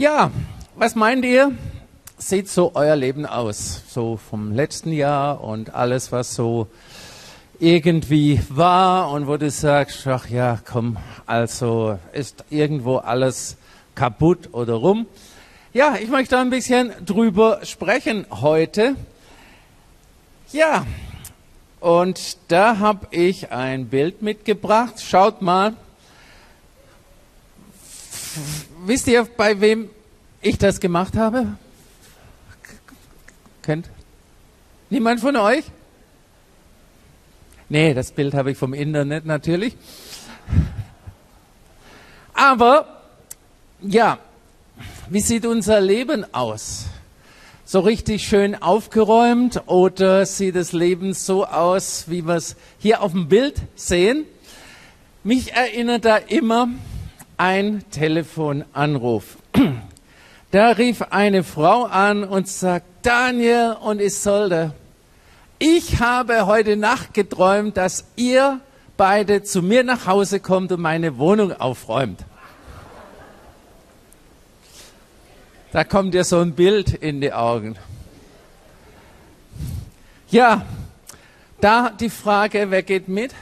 Ja, was meint ihr? Sieht so euer Leben aus? So vom letzten Jahr und alles, was so irgendwie war und wo du sagst, ach ja, komm, also ist irgendwo alles kaputt oder rum. Ja, ich möchte ein bisschen drüber sprechen heute. Ja, und da habe ich ein Bild mitgebracht. Schaut mal. Wisst ihr, bei wem ich das gemacht habe? Kennt? Niemand von euch? Nee, das Bild habe ich vom Internet natürlich. Aber ja, wie sieht unser Leben aus? So richtig schön aufgeräumt oder sieht das Leben so aus, wie wir es hier auf dem Bild sehen? Mich erinnert da immer ein Telefonanruf. Da rief eine Frau an und sagt, Daniel und Isolde, ich habe heute Nacht geträumt, dass ihr beide zu mir nach Hause kommt und meine Wohnung aufräumt. Da kommt dir so ein Bild in die Augen. Ja, da die Frage, wer geht mit?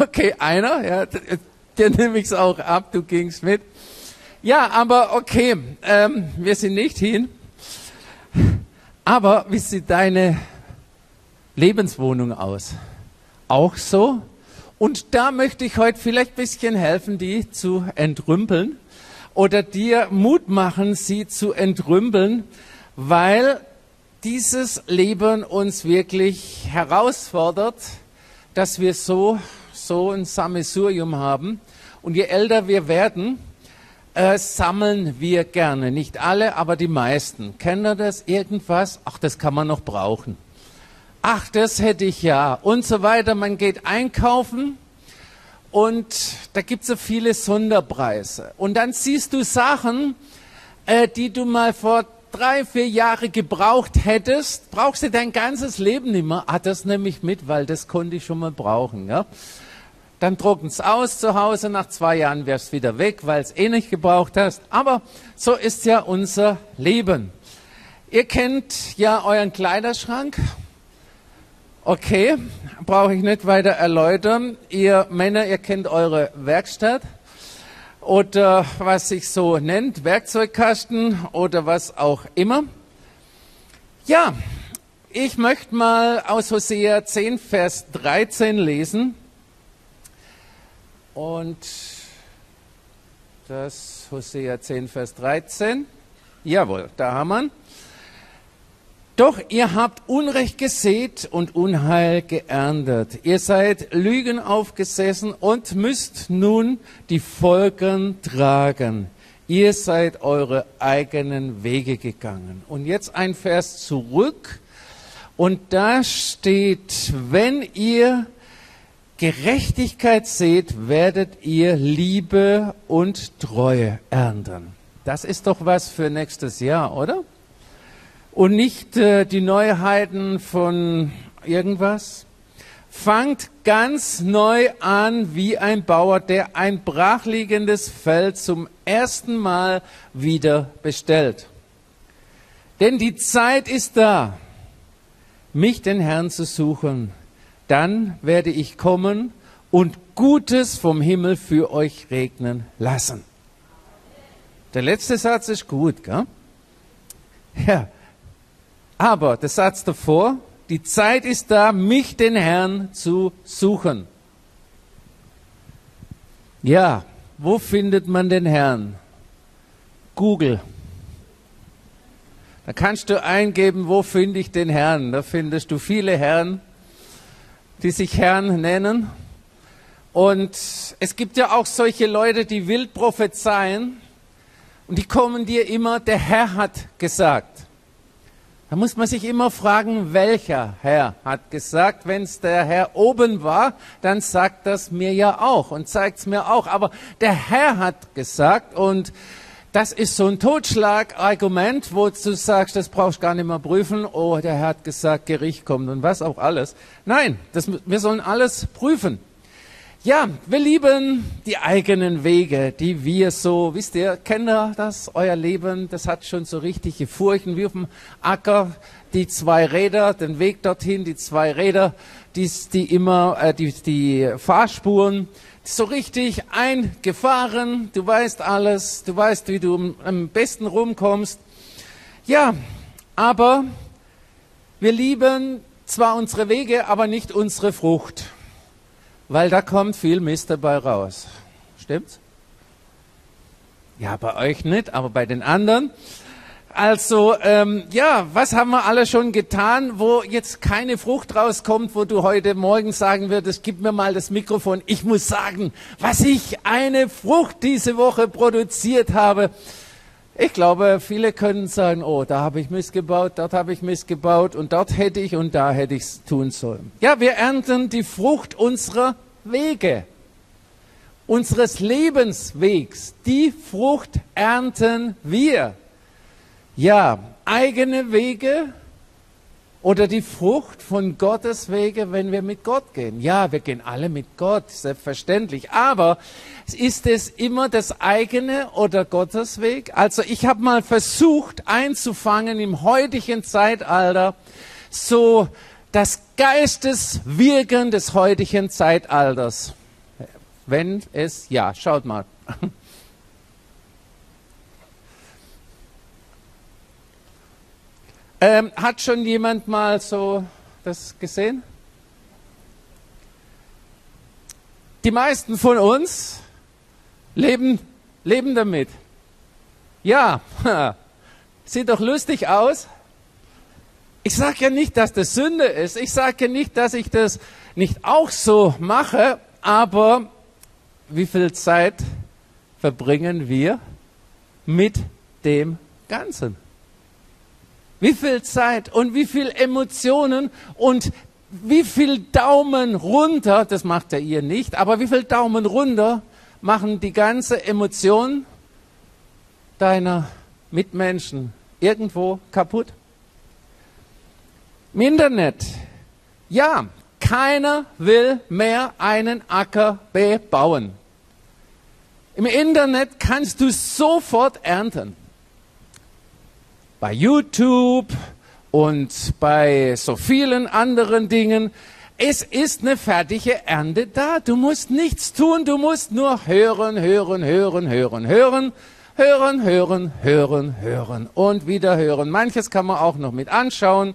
Okay, einer, ja, dir nehme ich es auch ab, du gingst mit. Ja, aber okay, ähm, wir sind nicht hin. Aber wie sieht deine Lebenswohnung aus? Auch so? Und da möchte ich heute vielleicht ein bisschen helfen, die zu entrümpeln oder dir Mut machen, sie zu entrümpeln, weil dieses Leben uns wirklich herausfordert, dass wir so, so ein Sammelsurium haben. Und je älter wir werden, äh, sammeln wir gerne. Nicht alle, aber die meisten. Kennt ihr das? Irgendwas? Ach, das kann man noch brauchen. Ach, das hätte ich ja. Und so weiter. Man geht einkaufen und da gibt es so viele Sonderpreise. Und dann siehst du Sachen, äh, die du mal vor drei, vier Jahre gebraucht hättest, brauchst du dein ganzes Leben nicht mehr. Ah, das nehme ich mit, weil das konnte ich schon mal brauchen. Ja? Dann trocknet es aus zu Hause, nach zwei Jahren wärst wieder weg, weil es eh nicht gebraucht hast. Aber so ist ja unser Leben. Ihr kennt ja euren Kleiderschrank. Okay, brauche ich nicht weiter erläutern. Ihr Männer, ihr kennt eure Werkstatt oder was sich so nennt, Werkzeugkasten oder was auch immer. Ja, ich möchte mal aus Hosea 10, Vers 13 lesen. Und das Hosea 10, Vers 13. Jawohl, da haben wir. Doch ihr habt Unrecht gesät und Unheil geerntet. Ihr seid Lügen aufgesessen und müsst nun die Folgen tragen. Ihr seid eure eigenen Wege gegangen. Und jetzt ein Vers zurück. Und da steht, wenn ihr Gerechtigkeit seht, werdet ihr Liebe und Treue ernten. Das ist doch was für nächstes Jahr, oder? Und nicht äh, die Neuheiten von irgendwas. Fangt ganz neu an wie ein Bauer, der ein brachliegendes Feld zum ersten Mal wieder bestellt. Denn die Zeit ist da, mich den Herrn zu suchen dann werde ich kommen und Gutes vom Himmel für euch regnen lassen. Der letzte Satz ist gut, gell? Ja. Aber der Satz davor, die Zeit ist da, mich den Herrn zu suchen. Ja, wo findet man den Herrn? Google. Da kannst du eingeben, wo finde ich den Herrn? Da findest du viele Herren die sich Herrn nennen. Und es gibt ja auch solche Leute, die wild prophezeien und die kommen dir immer, der Herr hat gesagt. Da muss man sich immer fragen, welcher Herr hat gesagt. Wenn es der Herr oben war, dann sagt das mir ja auch und zeigt es mir auch. Aber der Herr hat gesagt und das ist so ein Totschlagargument, wo du sagst, das brauchst du gar nicht mehr prüfen. Oh, der Herr hat gesagt, Gericht kommt und was auch alles. Nein, das, wir sollen alles prüfen. Ja, wir lieben die eigenen Wege, die wir so, wisst ihr, kennt ihr das, euer Leben, das hat schon so richtige Furchen, wie auf dem Acker, die zwei Räder, den Weg dorthin, die zwei Räder, die, die immer, äh, die, die Fahrspuren, so richtig eingefahren, du weißt alles, du weißt, wie du am besten rumkommst. Ja, aber wir lieben zwar unsere Wege, aber nicht unsere Frucht weil da kommt viel Mist dabei raus. Stimmt's? Ja, bei euch nicht, aber bei den anderen. Also, ähm, ja, was haben wir alle schon getan, wo jetzt keine Frucht rauskommt, wo du heute Morgen sagen würdest, gib mir mal das Mikrofon, ich muss sagen, was ich eine Frucht diese Woche produziert habe. Ich glaube, viele können sagen, oh, da habe ich missgebaut, dort habe ich missgebaut und dort hätte ich und da hätte ich es tun sollen. Ja, wir ernten die Frucht unserer Wege, unseres Lebenswegs. Die Frucht ernten wir. Ja, eigene Wege oder die Frucht von Gottes Wege, wenn wir mit Gott gehen. Ja, wir gehen alle mit Gott, selbstverständlich. Aber ist es immer das eigene oder Gottes Weg? Also ich habe mal versucht einzufangen im heutigen Zeitalter so das Geisteswirken des heutigen Zeitalters. Wenn es, ja, schaut mal. Ähm, hat schon jemand mal so das gesehen? Die meisten von uns leben, leben damit. Ja, sieht doch lustig aus. Ich sage ja nicht, dass das Sünde ist. Ich sage ja nicht, dass ich das nicht auch so mache. Aber wie viel Zeit verbringen wir mit dem Ganzen? Wie viel Zeit und wie viel Emotionen und wie viel Daumen runter, das macht ja ihr nicht, aber wie viel Daumen runter machen die ganze Emotion deiner Mitmenschen irgendwo kaputt? Im Internet, ja, keiner will mehr einen Acker bebauen. Im Internet kannst du sofort ernten bei YouTube und bei so vielen anderen Dingen. Es ist eine fertige Ernte da. Du musst nichts tun, du musst nur hören, hören, hören, hören, hören, hören, hören, hören, hören und wieder hören. Manches kann man auch noch mit anschauen.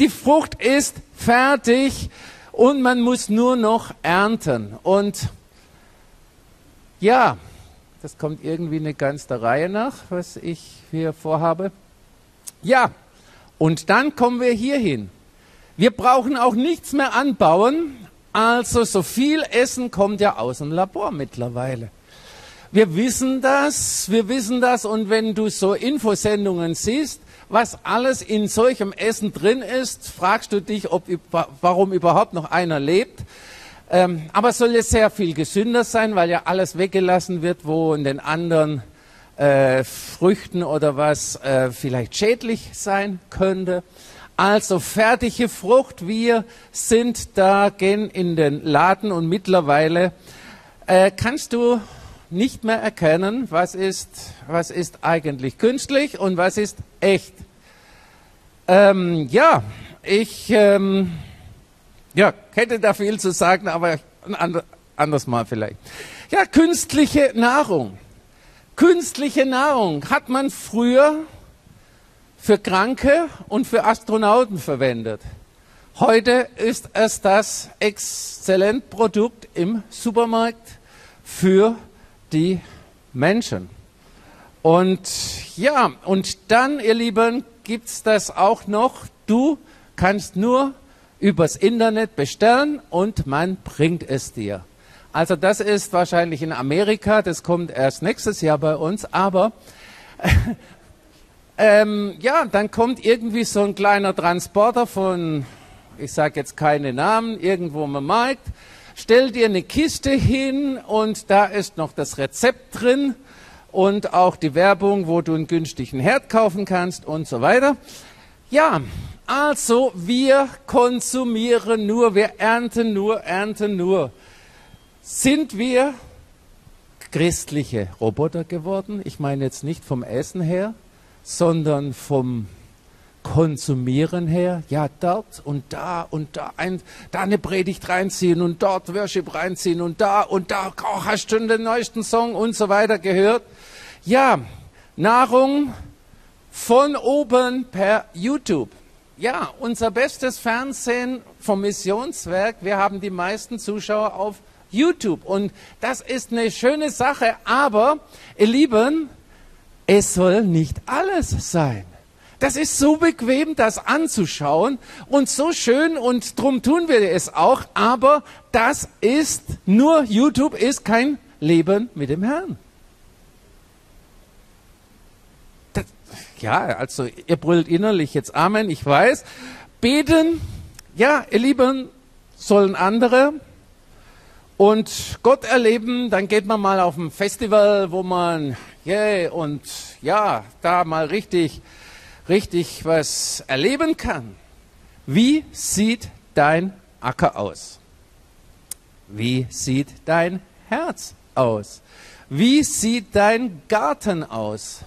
Die Frucht ist fertig und man muss nur noch ernten. Und ja, das kommt irgendwie eine ganze Reihe nach, was ich hier vorhabe. Ja, und dann kommen wir hier hin. Wir brauchen auch nichts mehr anbauen. Also so viel Essen kommt ja aus dem Labor mittlerweile. Wir wissen das, wir wissen das und wenn du so Infosendungen siehst, was alles in solchem Essen drin ist, fragst du dich, ob, warum überhaupt noch einer lebt. Ähm, aber es soll ja sehr viel gesünder sein, weil ja alles weggelassen wird, wo in den anderen äh, Früchten oder was äh, vielleicht schädlich sein könnte. Also fertige Frucht, wir sind da, gehen in den Laden und mittlerweile äh, kannst du nicht mehr erkennen, was ist, was ist eigentlich künstlich und was ist echt. Ähm, ja, ich ähm, ja, hätte da viel zu sagen, aber ein anderes Mal vielleicht. Ja, künstliche Nahrung. Künstliche Nahrung hat man früher für Kranke und für Astronauten verwendet. Heute ist es das Exzellentprodukt im Supermarkt für die Menschen. Und ja, und dann, ihr Lieben, gibt's das auch noch. Du kannst nur übers Internet bestellen und man bringt es dir. Also das ist wahrscheinlich in Amerika, das kommt erst nächstes Jahr bei uns, aber ähm, ja, dann kommt irgendwie so ein kleiner Transporter von, ich sage jetzt keine Namen, irgendwo am Markt, stellt dir eine Kiste hin und da ist noch das Rezept drin und auch die Werbung, wo du einen günstigen Herd kaufen kannst und so weiter. Ja, also wir konsumieren nur, wir ernten nur, ernten nur. Sind wir christliche Roboter geworden? Ich meine jetzt nicht vom Essen her, sondern vom Konsumieren her, ja, dort und da und da, ein, da eine Predigt reinziehen und dort Worship reinziehen und da und da, oh, hast du den neuesten Song und so weiter gehört. Ja, Nahrung von oben per YouTube. Ja, unser bestes Fernsehen vom Missionswerk, wir haben die meisten Zuschauer auf YouTube und das ist eine schöne Sache, aber ihr Lieben, es soll nicht alles sein. Das ist so bequem, das anzuschauen und so schön und drum tun wir es auch. Aber das ist nur YouTube ist kein Leben mit dem Herrn. Das, ja, also ihr brüllt innerlich jetzt Amen, ich weiß. Beten, ja, ihr Lieben, sollen andere und Gott erleben, dann geht man mal auf ein Festival, wo man, yeah, und ja, da mal richtig richtig was erleben kann. Wie sieht dein Acker aus? Wie sieht dein Herz aus? Wie sieht dein Garten aus?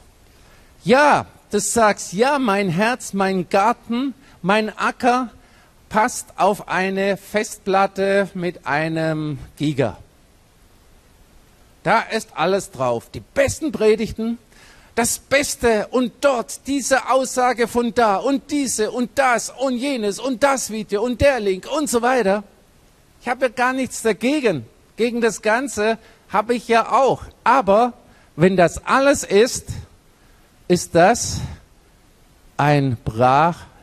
Ja, du sagst, ja, mein Herz, mein Garten, mein Acker passt auf eine Festplatte mit einem Giga. Da ist alles drauf. Die besten Predigten, das Beste und dort diese Aussage von da und diese und das und jenes und das Video und der Link und so weiter. Ich habe ja gar nichts dagegen. Gegen das Ganze habe ich ja auch. Aber wenn das alles ist, ist das ein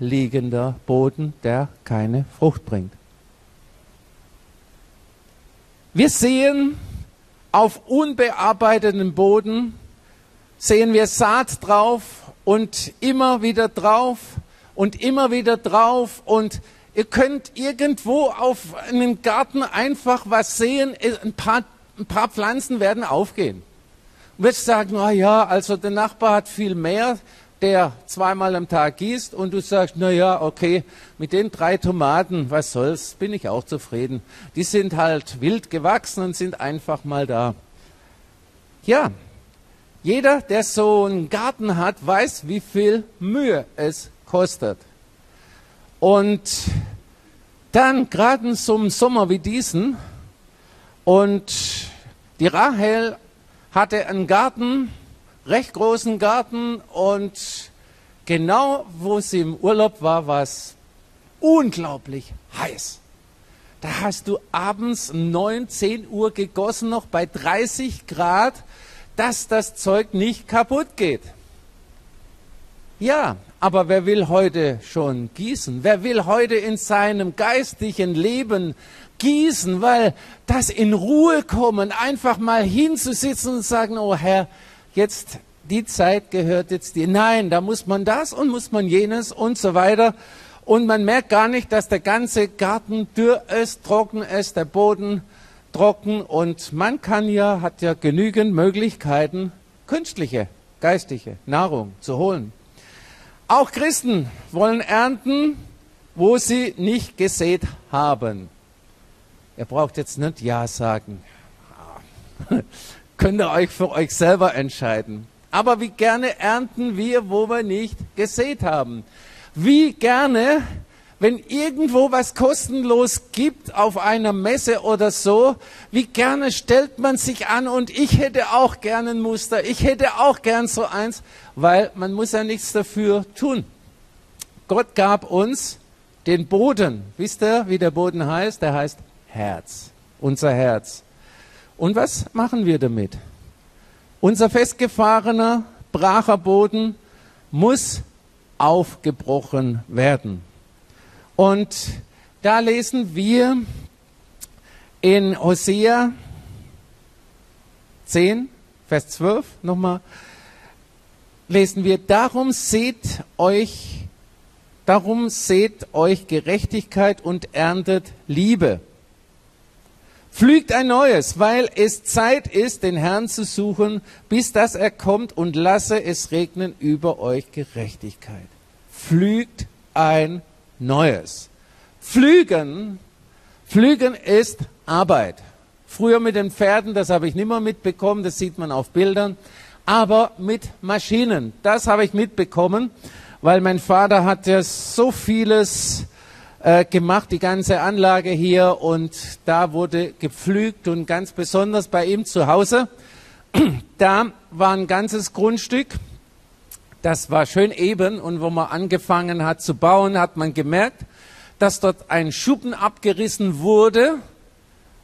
brachliegender Boden, der keine Frucht bringt. Wir sehen auf unbearbeiteten Boden sehen wir Saat drauf und immer wieder drauf und immer wieder drauf und ihr könnt irgendwo auf einem Garten einfach was sehen, ein paar, ein paar Pflanzen werden aufgehen. Und wirst sagen, na ja, also der Nachbar hat viel mehr, der zweimal am Tag gießt und du sagst, na ja, okay, mit den drei Tomaten, was soll's, bin ich auch zufrieden. Die sind halt wild gewachsen und sind einfach mal da. Ja, jeder, der so einen Garten hat, weiß, wie viel Mühe es kostet. Und dann gerade so einem Sommer wie diesen und die Rahel hatte einen Garten, recht großen Garten und genau wo sie im Urlaub war, war es unglaublich heiß. Da hast du abends 9, 10 Uhr gegossen, noch bei 30 Grad dass das Zeug nicht kaputt geht. Ja, aber wer will heute schon gießen? Wer will heute in seinem geistlichen Leben gießen, weil das in Ruhe kommen, einfach mal hinzusitzen und sagen, oh Herr, jetzt die Zeit gehört jetzt dir. Nein, da muss man das und muss man jenes und so weiter. Und man merkt gar nicht, dass der ganze Garten dürr ist, trocken ist, der Boden trocken und man kann ja, hat ja genügend Möglichkeiten, künstliche, geistige Nahrung zu holen. Auch Christen wollen ernten, wo sie nicht gesät haben. Ihr braucht jetzt nicht Ja sagen. Könnt ihr euch für euch selber entscheiden. Aber wie gerne ernten wir, wo wir nicht gesät haben. Wie gerne wenn irgendwo was kostenlos gibt auf einer Messe oder so, wie gerne stellt man sich an und ich hätte auch gern ein Muster, ich hätte auch gern so eins, weil man muss ja nichts dafür tun. Gott gab uns den Boden. Wisst ihr, wie der Boden heißt? Der heißt Herz. Unser Herz. Und was machen wir damit? Unser festgefahrener, bracher Boden muss aufgebrochen werden. Und da lesen wir in Hosea 10, Vers 12 nochmal, lesen wir, darum seht euch, darum seht euch Gerechtigkeit und erntet Liebe. Pflügt ein neues, weil es Zeit ist, den Herrn zu suchen, bis dass er kommt und lasse es regnen über euch Gerechtigkeit. Pflügt ein Neues. Pflügen, Pflügen ist Arbeit. Früher mit den Pferden, das habe ich nicht mehr mitbekommen, das sieht man auf Bildern. Aber mit Maschinen, das habe ich mitbekommen, weil mein Vater hat ja so vieles äh, gemacht, die ganze Anlage hier. Und da wurde gepflügt und ganz besonders bei ihm zu Hause, da war ein ganzes Grundstück, das war schön eben. Und wo man angefangen hat zu bauen, hat man gemerkt, dass dort ein Schuppen abgerissen wurde.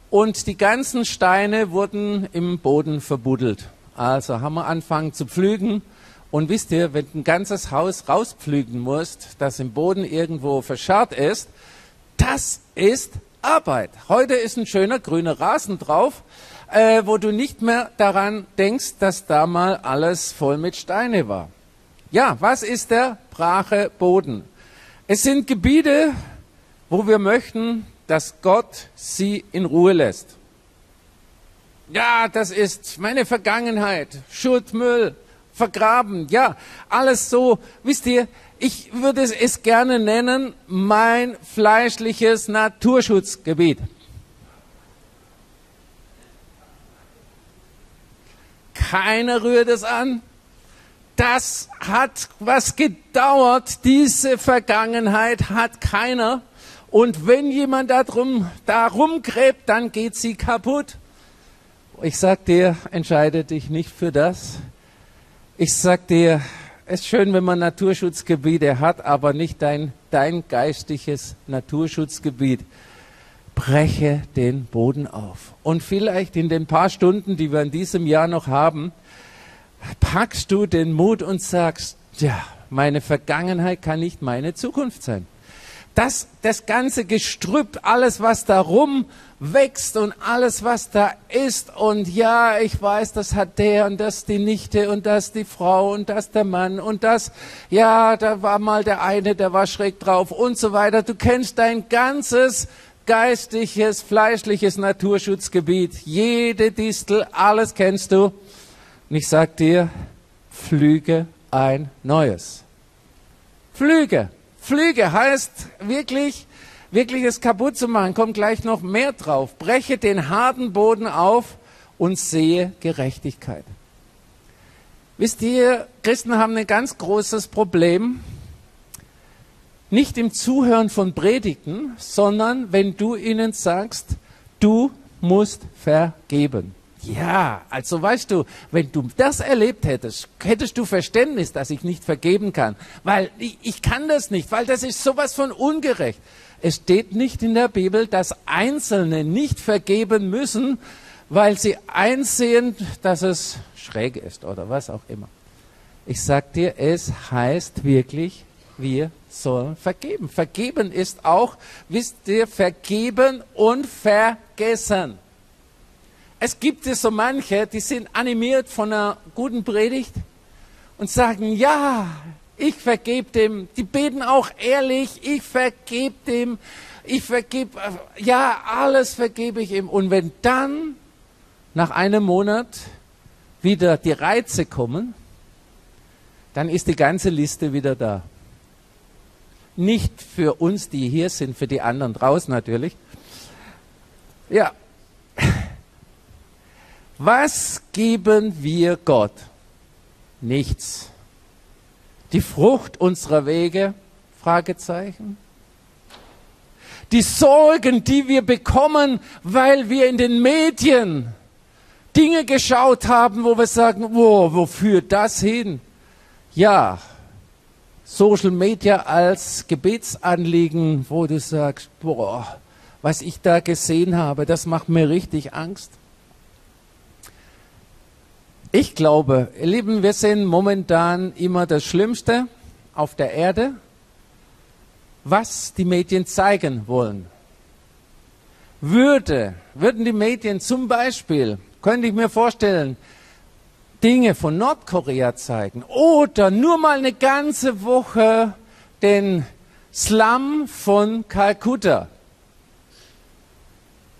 Und die ganzen Steine wurden im Boden verbuddelt. Also haben wir angefangen zu pflügen und wisst ihr, wenn du ein ganzes Haus rauspflügen musst, das im Boden irgendwo verscharrt ist, das ist Arbeit. Heute ist ein schöner grüner Rasen drauf, äh, wo du nicht mehr daran denkst, dass da mal alles voll mit Steine war. Ja, was ist der brache Boden? Es sind Gebiete, wo wir möchten, dass Gott sie in Ruhe lässt. Ja, das ist meine Vergangenheit. Schutt, Müll, vergraben. Ja, alles so. Wisst ihr, ich würde es gerne nennen, mein fleischliches Naturschutzgebiet. Keiner rührt es an das hat was gedauert. Diese Vergangenheit hat keiner. Und wenn jemand darum, darum gräbt, dann geht sie kaputt. Ich sag dir, entscheide dich nicht für das. Ich sag dir, es ist schön, wenn man Naturschutzgebiete hat, aber nicht dein, dein geistiges Naturschutzgebiet. Breche den Boden auf. Und vielleicht in den paar Stunden, die wir in diesem Jahr noch haben, packst du den Mut und sagst, ja, meine Vergangenheit kann nicht meine Zukunft sein. Das, das ganze Gestrüpp, alles, was da rum wächst und alles, was da ist. Und ja, ich weiß, das hat der und das die Nichte und das die Frau und das der Mann und das, ja, da war mal der eine, der war schräg drauf und so weiter. Du kennst dein ganzes geistiges, fleischliches Naturschutzgebiet. Jede Distel, alles kennst du. Und ich sage dir, flüge ein neues. Flüge. Flüge heißt wirklich, wirklich es kaputt zu machen. Kommt gleich noch mehr drauf. Breche den harten Boden auf und sehe Gerechtigkeit. Wisst ihr, Christen haben ein ganz großes Problem. Nicht im Zuhören von Predigten, sondern wenn du ihnen sagst, du musst vergeben. Ja, also weißt du, wenn du das erlebt hättest, hättest du Verständnis, dass ich nicht vergeben kann. Weil ich, ich kann das nicht, weil das ist sowas von ungerecht. Es steht nicht in der Bibel, dass Einzelne nicht vergeben müssen, weil sie einsehen, dass es schräg ist oder was auch immer. Ich sag dir, es heißt wirklich, wir sollen vergeben. Vergeben ist auch, wisst ihr, vergeben und vergessen. Es gibt es so manche, die sind animiert von einer guten Predigt und sagen, ja, ich vergebe dem. Die beten auch ehrlich, ich vergebe dem, ich vergebe, ja, alles vergebe ich ihm. Und wenn dann nach einem Monat wieder die Reize kommen, dann ist die ganze Liste wieder da. Nicht für uns, die hier sind, für die anderen draußen natürlich. Ja, was geben wir Gott? Nichts. Die Frucht unserer Wege? Fragezeichen. Die Sorgen, die wir bekommen, weil wir in den Medien Dinge geschaut haben, wo wir sagen, wo, wo führt das hin? Ja, Social Media als Gebetsanliegen, wo du sagst, boah, was ich da gesehen habe, das macht mir richtig Angst. Ich glaube, ihr Lieben, wir sehen momentan immer das Schlimmste auf der Erde, was die Medien zeigen wollen. Würde, würden die Medien zum Beispiel, könnte ich mir vorstellen, Dinge von Nordkorea zeigen oder nur mal eine ganze Woche den Slum von Kalkutta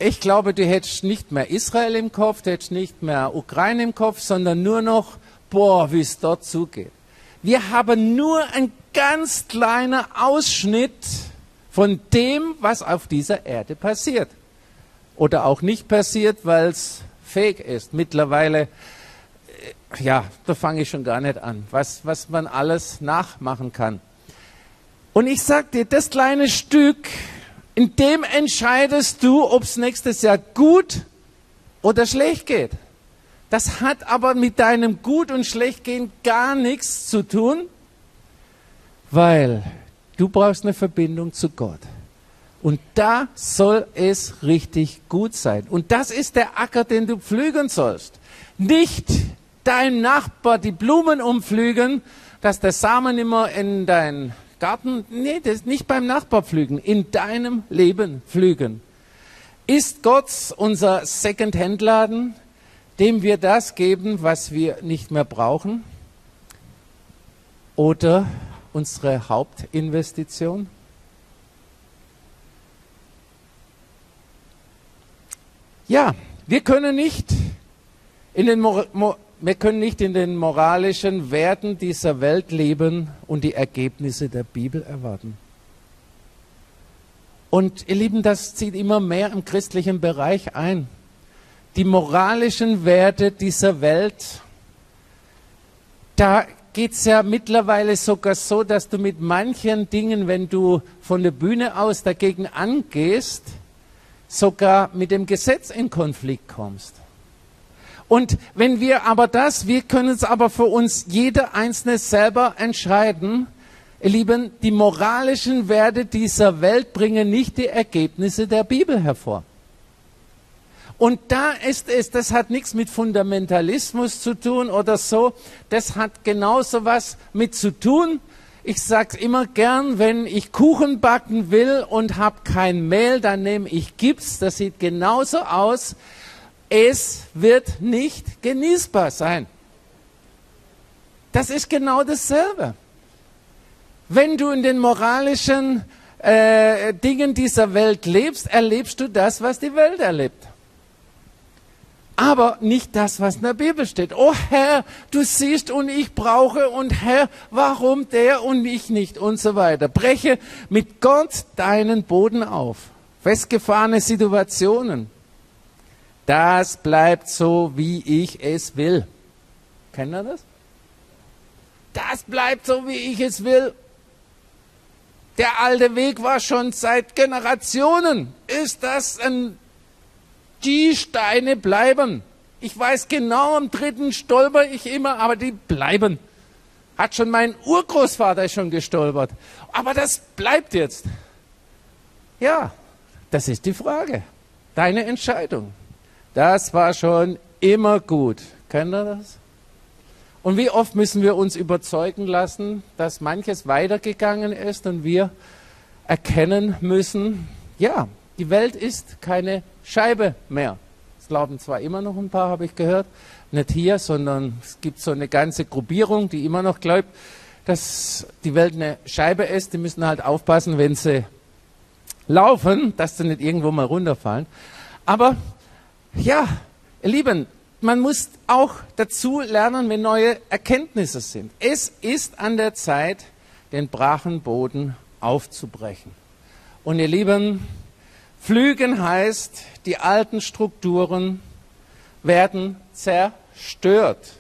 ich glaube, du hättest nicht mehr Israel im Kopf, du hättest nicht mehr Ukraine im Kopf, sondern nur noch, boah, wie es dort zugeht. Wir haben nur ein ganz kleiner Ausschnitt von dem, was auf dieser Erde passiert. oder auch nicht passiert, weil es fake ist. Mittlerweile, äh, ja, da fange ich schon gar nicht an, was, was man alles nachmachen kann. Und ich sag dir, das kleine Stück, in dem entscheidest du, ob es nächstes Jahr gut oder schlecht geht. Das hat aber mit deinem Gut und Schlechtgehen gar nichts zu tun, weil du brauchst eine Verbindung zu Gott. Und da soll es richtig gut sein. Und das ist der Acker, den du pflügen sollst. Nicht dein Nachbar die Blumen umpflügen, dass der Samen immer in dein Garten, nee, das nicht beim Nachbar pflügen, in deinem Leben pflügen. Ist Gott unser Second-Hand-Laden? dem wir das geben, was wir nicht mehr brauchen? Oder unsere Hauptinvestition? Ja, wir können nicht in den, wir können nicht in den moralischen Werten dieser Welt leben und die Ergebnisse der Bibel erwarten. Und ihr Lieben, das zieht immer mehr im christlichen Bereich ein die moralischen Werte dieser Welt, da geht es ja mittlerweile sogar so, dass du mit manchen Dingen, wenn du von der Bühne aus dagegen angehst, sogar mit dem Gesetz in Konflikt kommst. Und wenn wir aber das, wir können es aber für uns jeder Einzelne selber entscheiden, ihr Lieben, die moralischen Werte dieser Welt bringen nicht die Ergebnisse der Bibel hervor. Und da ist es, das hat nichts mit Fundamentalismus zu tun oder so, das hat genauso was mit zu tun. Ich sag's immer gern, wenn ich Kuchen backen will und habe kein Mehl, dann nehme ich Gips, das sieht genauso aus. Es wird nicht genießbar sein. Das ist genau dasselbe. Wenn du in den moralischen äh, Dingen dieser Welt lebst, erlebst du das, was die Welt erlebt aber nicht das, was in der Bibel steht. Oh Herr, du siehst und ich brauche und Herr, warum der und ich nicht und so weiter. Breche mit Gott deinen Boden auf. Festgefahrene Situationen. Das bleibt so, wie ich es will. Kennt ihr das? Das bleibt so, wie ich es will. Der alte Weg war schon seit Generationen. Ist das ein die Steine bleiben. Ich weiß genau, am dritten stolper ich immer, aber die bleiben. Hat schon mein Urgroßvater schon gestolpert. Aber das bleibt jetzt. Ja, das ist die Frage. Deine Entscheidung. Das war schon immer gut. Kennt ihr das? Und wie oft müssen wir uns überzeugen lassen, dass manches weitergegangen ist und wir erkennen müssen, ja, die Welt ist keine Scheibe mehr. Es glauben zwar immer noch ein paar, habe ich gehört, nicht hier, sondern es gibt so eine ganze Gruppierung, die immer noch glaubt, dass die Welt eine Scheibe ist. Die müssen halt aufpassen, wenn sie laufen, dass sie nicht irgendwo mal runterfallen. Aber ja, ihr Lieben, man muss auch dazu lernen, wenn neue Erkenntnisse sind. Es ist an der Zeit, den brachen Boden aufzubrechen. Und ihr Lieben, Pflügen heißt, die alten Strukturen werden zerstört.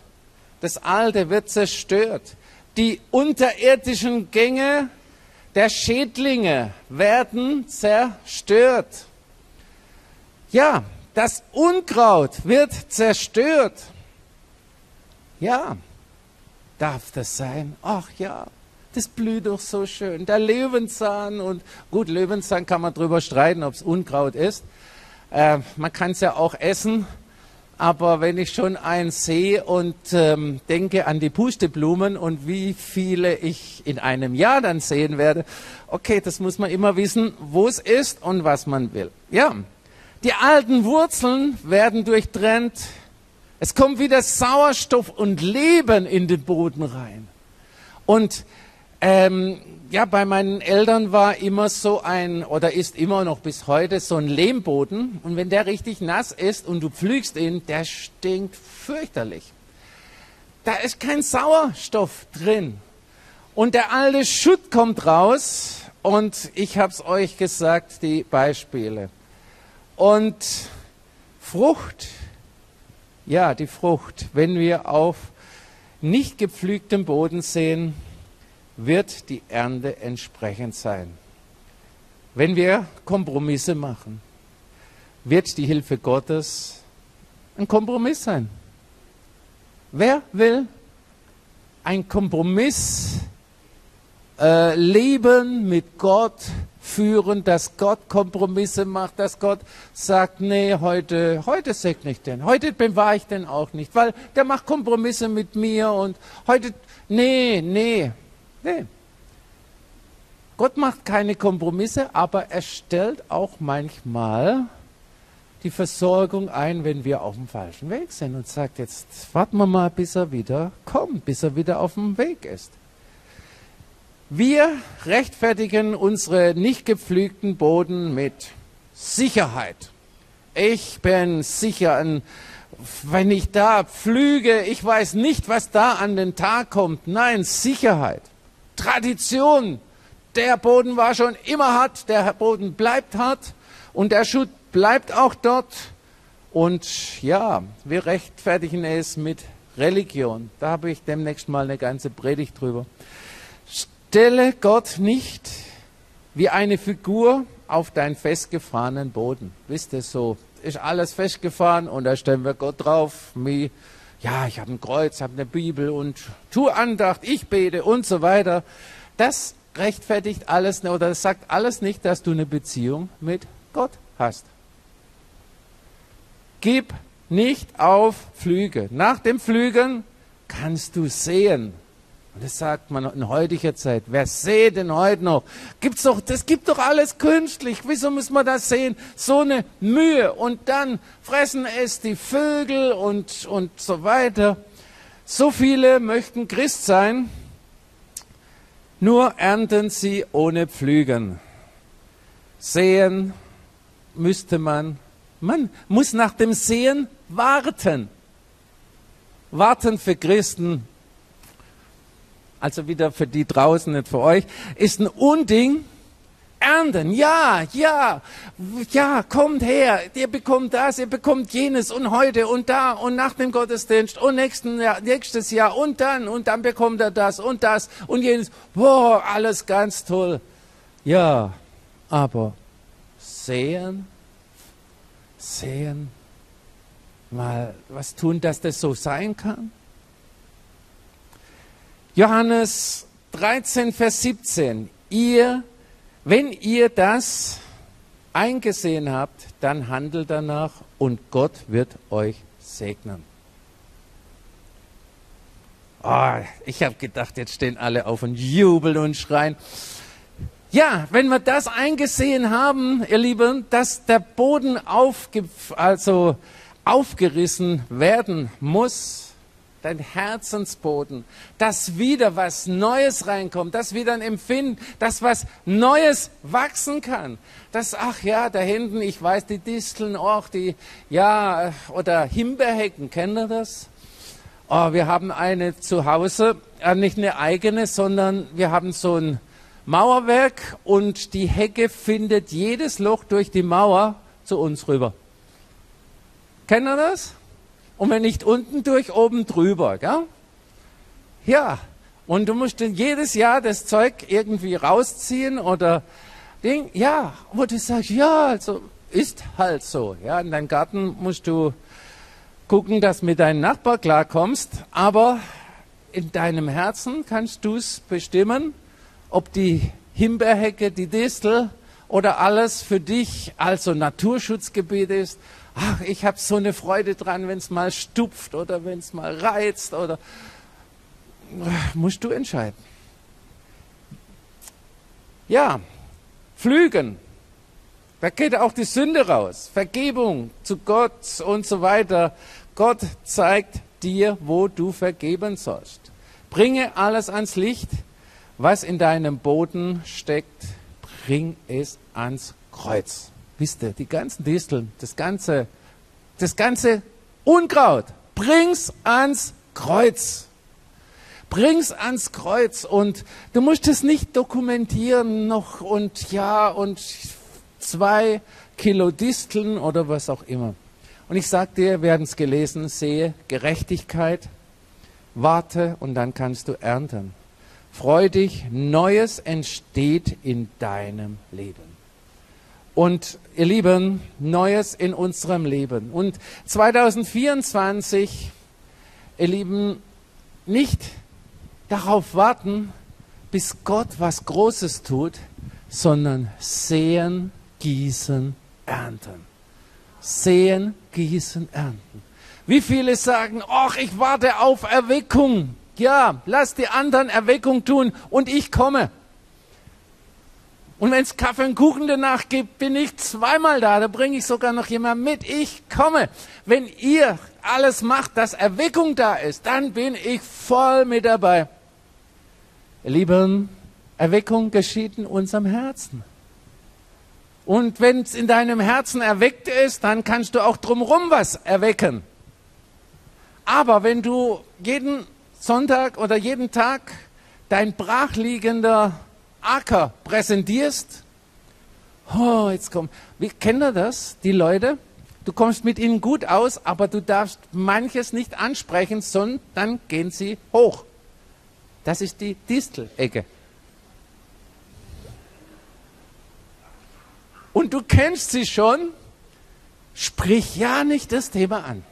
Das Alte wird zerstört. Die unterirdischen Gänge der Schädlinge werden zerstört. Ja, das Unkraut wird zerstört. Ja, darf das sein? Ach ja, das blüht doch so schön. Der Löwenzahn und gut, Löwenzahn kann man drüber streiten, ob es Unkraut ist. Äh, man kann es ja auch essen, aber wenn ich schon einen sehe und ähm, denke an die Pusteblumen und wie viele ich in einem Jahr dann sehen werde, okay, das muss man immer wissen, wo es ist und was man will. Ja, die alten Wurzeln werden durchtrennt. Es kommt wieder Sauerstoff und Leben in den Boden rein. Und ähm, ja, bei meinen Eltern war immer so ein, oder ist immer noch bis heute so ein Lehmboden. Und wenn der richtig nass ist und du pflügst ihn, der stinkt fürchterlich. Da ist kein Sauerstoff drin. Und der alte Schutt kommt raus. Und ich habe es euch gesagt, die Beispiele. Und Frucht, ja, die Frucht, wenn wir auf nicht gepflügtem Boden sehen, wird die Ernte entsprechend sein. Wenn wir Kompromisse machen, wird die Hilfe Gottes ein Kompromiss sein. Wer will ein Kompromiss äh, leben mit Gott führen, dass Gott Kompromisse macht, dass Gott sagt, nee, heute, heute segne ich den, heute bewahre ich den auch nicht, weil der macht Kompromisse mit mir und heute, nee, nee, nee. Gott macht keine Kompromisse, aber er stellt auch manchmal die Versorgung ein, wenn wir auf dem falschen Weg sind und sagt, jetzt warten wir mal, bis er wieder kommt, bis er wieder auf dem Weg ist. Wir rechtfertigen unsere nicht gepflügten Boden mit Sicherheit. Ich bin sicher, wenn ich da pflüge, ich weiß nicht, was da an den Tag kommt. Nein, Sicherheit. Tradition. Der Boden war schon immer hart, der Boden bleibt hart und der Schutt bleibt auch dort. Und ja, wir rechtfertigen es mit Religion. Da habe ich demnächst mal eine ganze Predigt drüber. Stelle Gott nicht wie eine Figur auf deinen festgefahrenen Boden. Wisst ihr so, ist alles festgefahren und da stellen wir Gott drauf, wie, ja, ich habe ein Kreuz, habe eine Bibel und tu Andacht, ich bete und so weiter. Das rechtfertigt alles oder das sagt alles nicht, dass du eine Beziehung mit Gott hast. Gib nicht auf Flüge. Nach dem Flügen kannst du sehen. Und das sagt man in heutiger Zeit. Wer seht denn heute noch? Gibt's doch, das gibt doch alles künstlich. Wieso muss man das sehen? So eine Mühe. Und dann fressen es die Vögel und, und so weiter. So viele möchten Christ sein, nur ernten sie ohne Pflügen. Sehen müsste man man muss nach dem Sehen warten. Warten für Christen, also wieder für die draußen, nicht für euch, ist ein Unding. Ernten, ja, ja, ja, kommt her, ihr bekommt das, ihr bekommt jenes und heute und da und nach dem Gottesdienst und nächsten Jahr, nächstes Jahr und dann und dann bekommt er das und das und jenes. Boah, alles ganz toll. Ja, aber sehen sehen, mal was tun, dass das so sein kann? Johannes 13, Vers 17. Ihr, wenn ihr das eingesehen habt, dann handelt danach und Gott wird euch segnen. Oh, ich habe gedacht, jetzt stehen alle auf und jubeln und schreien. Ja, wenn wir das eingesehen haben, ihr Lieben, dass der Boden aufge, also aufgerissen werden muss, dein Herzensboden, dass wieder was Neues reinkommt, dass wieder ein Empfinden, dass was Neues wachsen kann. Dass, ach ja, da hinten, ich weiß, die Disteln auch, die, ja, oder Himbeerhecken, kennt ihr das? Oh, wir haben eine zu Hause, äh, nicht eine eigene, sondern wir haben so ein, Mauerwerk und die Hecke findet jedes Loch durch die Mauer zu uns rüber. Kennt ihr das? Und wenn nicht unten durch, oben drüber. Gell? Ja, und du musst dann jedes Jahr das Zeug irgendwie rausziehen oder Ding. Ja, wo du sagst, ja, also ist halt so. Ja, in deinem Garten musst du gucken, dass du mit deinem Nachbar klarkommst, aber in deinem Herzen kannst du es bestimmen, ob die Himbeerhecke, die Distel oder alles für dich also Naturschutzgebiet ist. Ach, ich habe so eine Freude dran, wenn es mal stupft oder wenn es mal reizt oder musst du entscheiden. Ja, Flügen. Da geht auch die Sünde raus. Vergebung zu Gott und so weiter. Gott zeigt dir, wo du vergeben sollst. Bringe alles ans Licht was in deinem Boden steckt, bring es ans Kreuz. Wisst ihr, die ganzen Disteln, das ganze, das ganze Unkraut, bring's ans Kreuz. Bring's ans Kreuz und du musst es nicht dokumentieren noch und ja und zwei Kilo Disteln oder was auch immer. Und ich sage dir, wir haben es gelesen, sehe Gerechtigkeit, warte und dann kannst du ernten. Freu dich, Neues entsteht in deinem Leben. Und ihr Lieben, Neues in unserem Leben. Und 2024, ihr Lieben, nicht darauf warten, bis Gott was Großes tut, sondern sehen, gießen, ernten. Sehen, gießen, ernten. Wie viele sagen, ach, ich warte auf Erweckung. Ja, lass die anderen Erweckung tun und ich komme. Und wenn es Kaffee und Kuchen danach gibt, bin ich zweimal da. Da bringe ich sogar noch jemand mit. Ich komme. Wenn ihr alles macht, dass Erweckung da ist, dann bin ich voll mit dabei. Lieben, Erweckung geschieht in unserem Herzen. Und wenn es in deinem Herzen erweckt ist, dann kannst du auch drumherum was erwecken. Aber wenn du jeden Sonntag oder jeden Tag dein brachliegender Acker präsentierst, oh, jetzt kommt, wie kennt ihr das, die Leute? Du kommst mit ihnen gut aus, aber du darfst manches nicht ansprechen, sondern dann gehen sie hoch. Das ist die Distelecke. Und du kennst sie schon, sprich ja nicht das Thema an.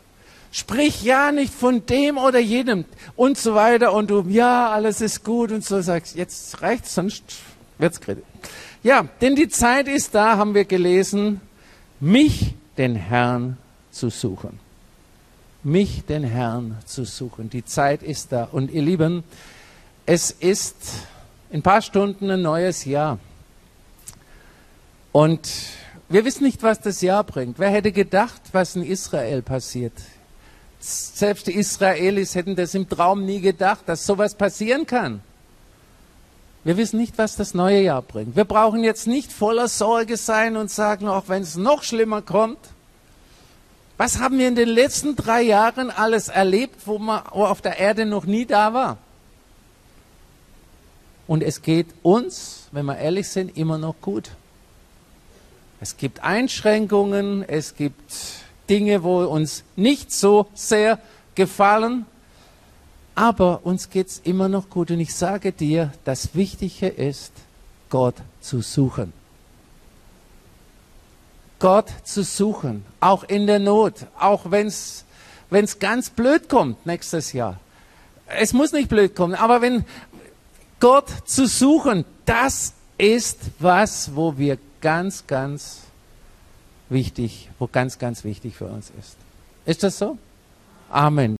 Sprich ja nicht von dem oder jenem und so weiter und du, ja, alles ist gut und so sagst, jetzt reicht's, sonst wird's kritisch. Ja, denn die Zeit ist da, haben wir gelesen, mich, den Herrn, zu suchen. Mich, den Herrn, zu suchen. Die Zeit ist da. Und ihr Lieben, es ist in ein paar Stunden ein neues Jahr. Und wir wissen nicht, was das Jahr bringt. Wer hätte gedacht, was in Israel passiert? Selbst die Israelis hätten das im Traum nie gedacht, dass sowas passieren kann. Wir wissen nicht, was das neue Jahr bringt. Wir brauchen jetzt nicht voller Sorge sein und sagen, auch wenn es noch schlimmer kommt, was haben wir in den letzten drei Jahren alles erlebt, wo man auf der Erde noch nie da war? Und es geht uns, wenn wir ehrlich sind, immer noch gut. Es gibt Einschränkungen, es gibt Dinge, wo uns nicht so sehr gefallen, aber uns geht es immer noch gut. Und ich sage dir, das Wichtige ist, Gott zu suchen. Gott zu suchen, auch in der Not, auch wenn es ganz blöd kommt nächstes Jahr. Es muss nicht blöd kommen, aber wenn Gott zu suchen, das ist was, wo wir ganz, ganz wichtig, wo ganz, ganz wichtig für uns ist. Ist das so? Amen.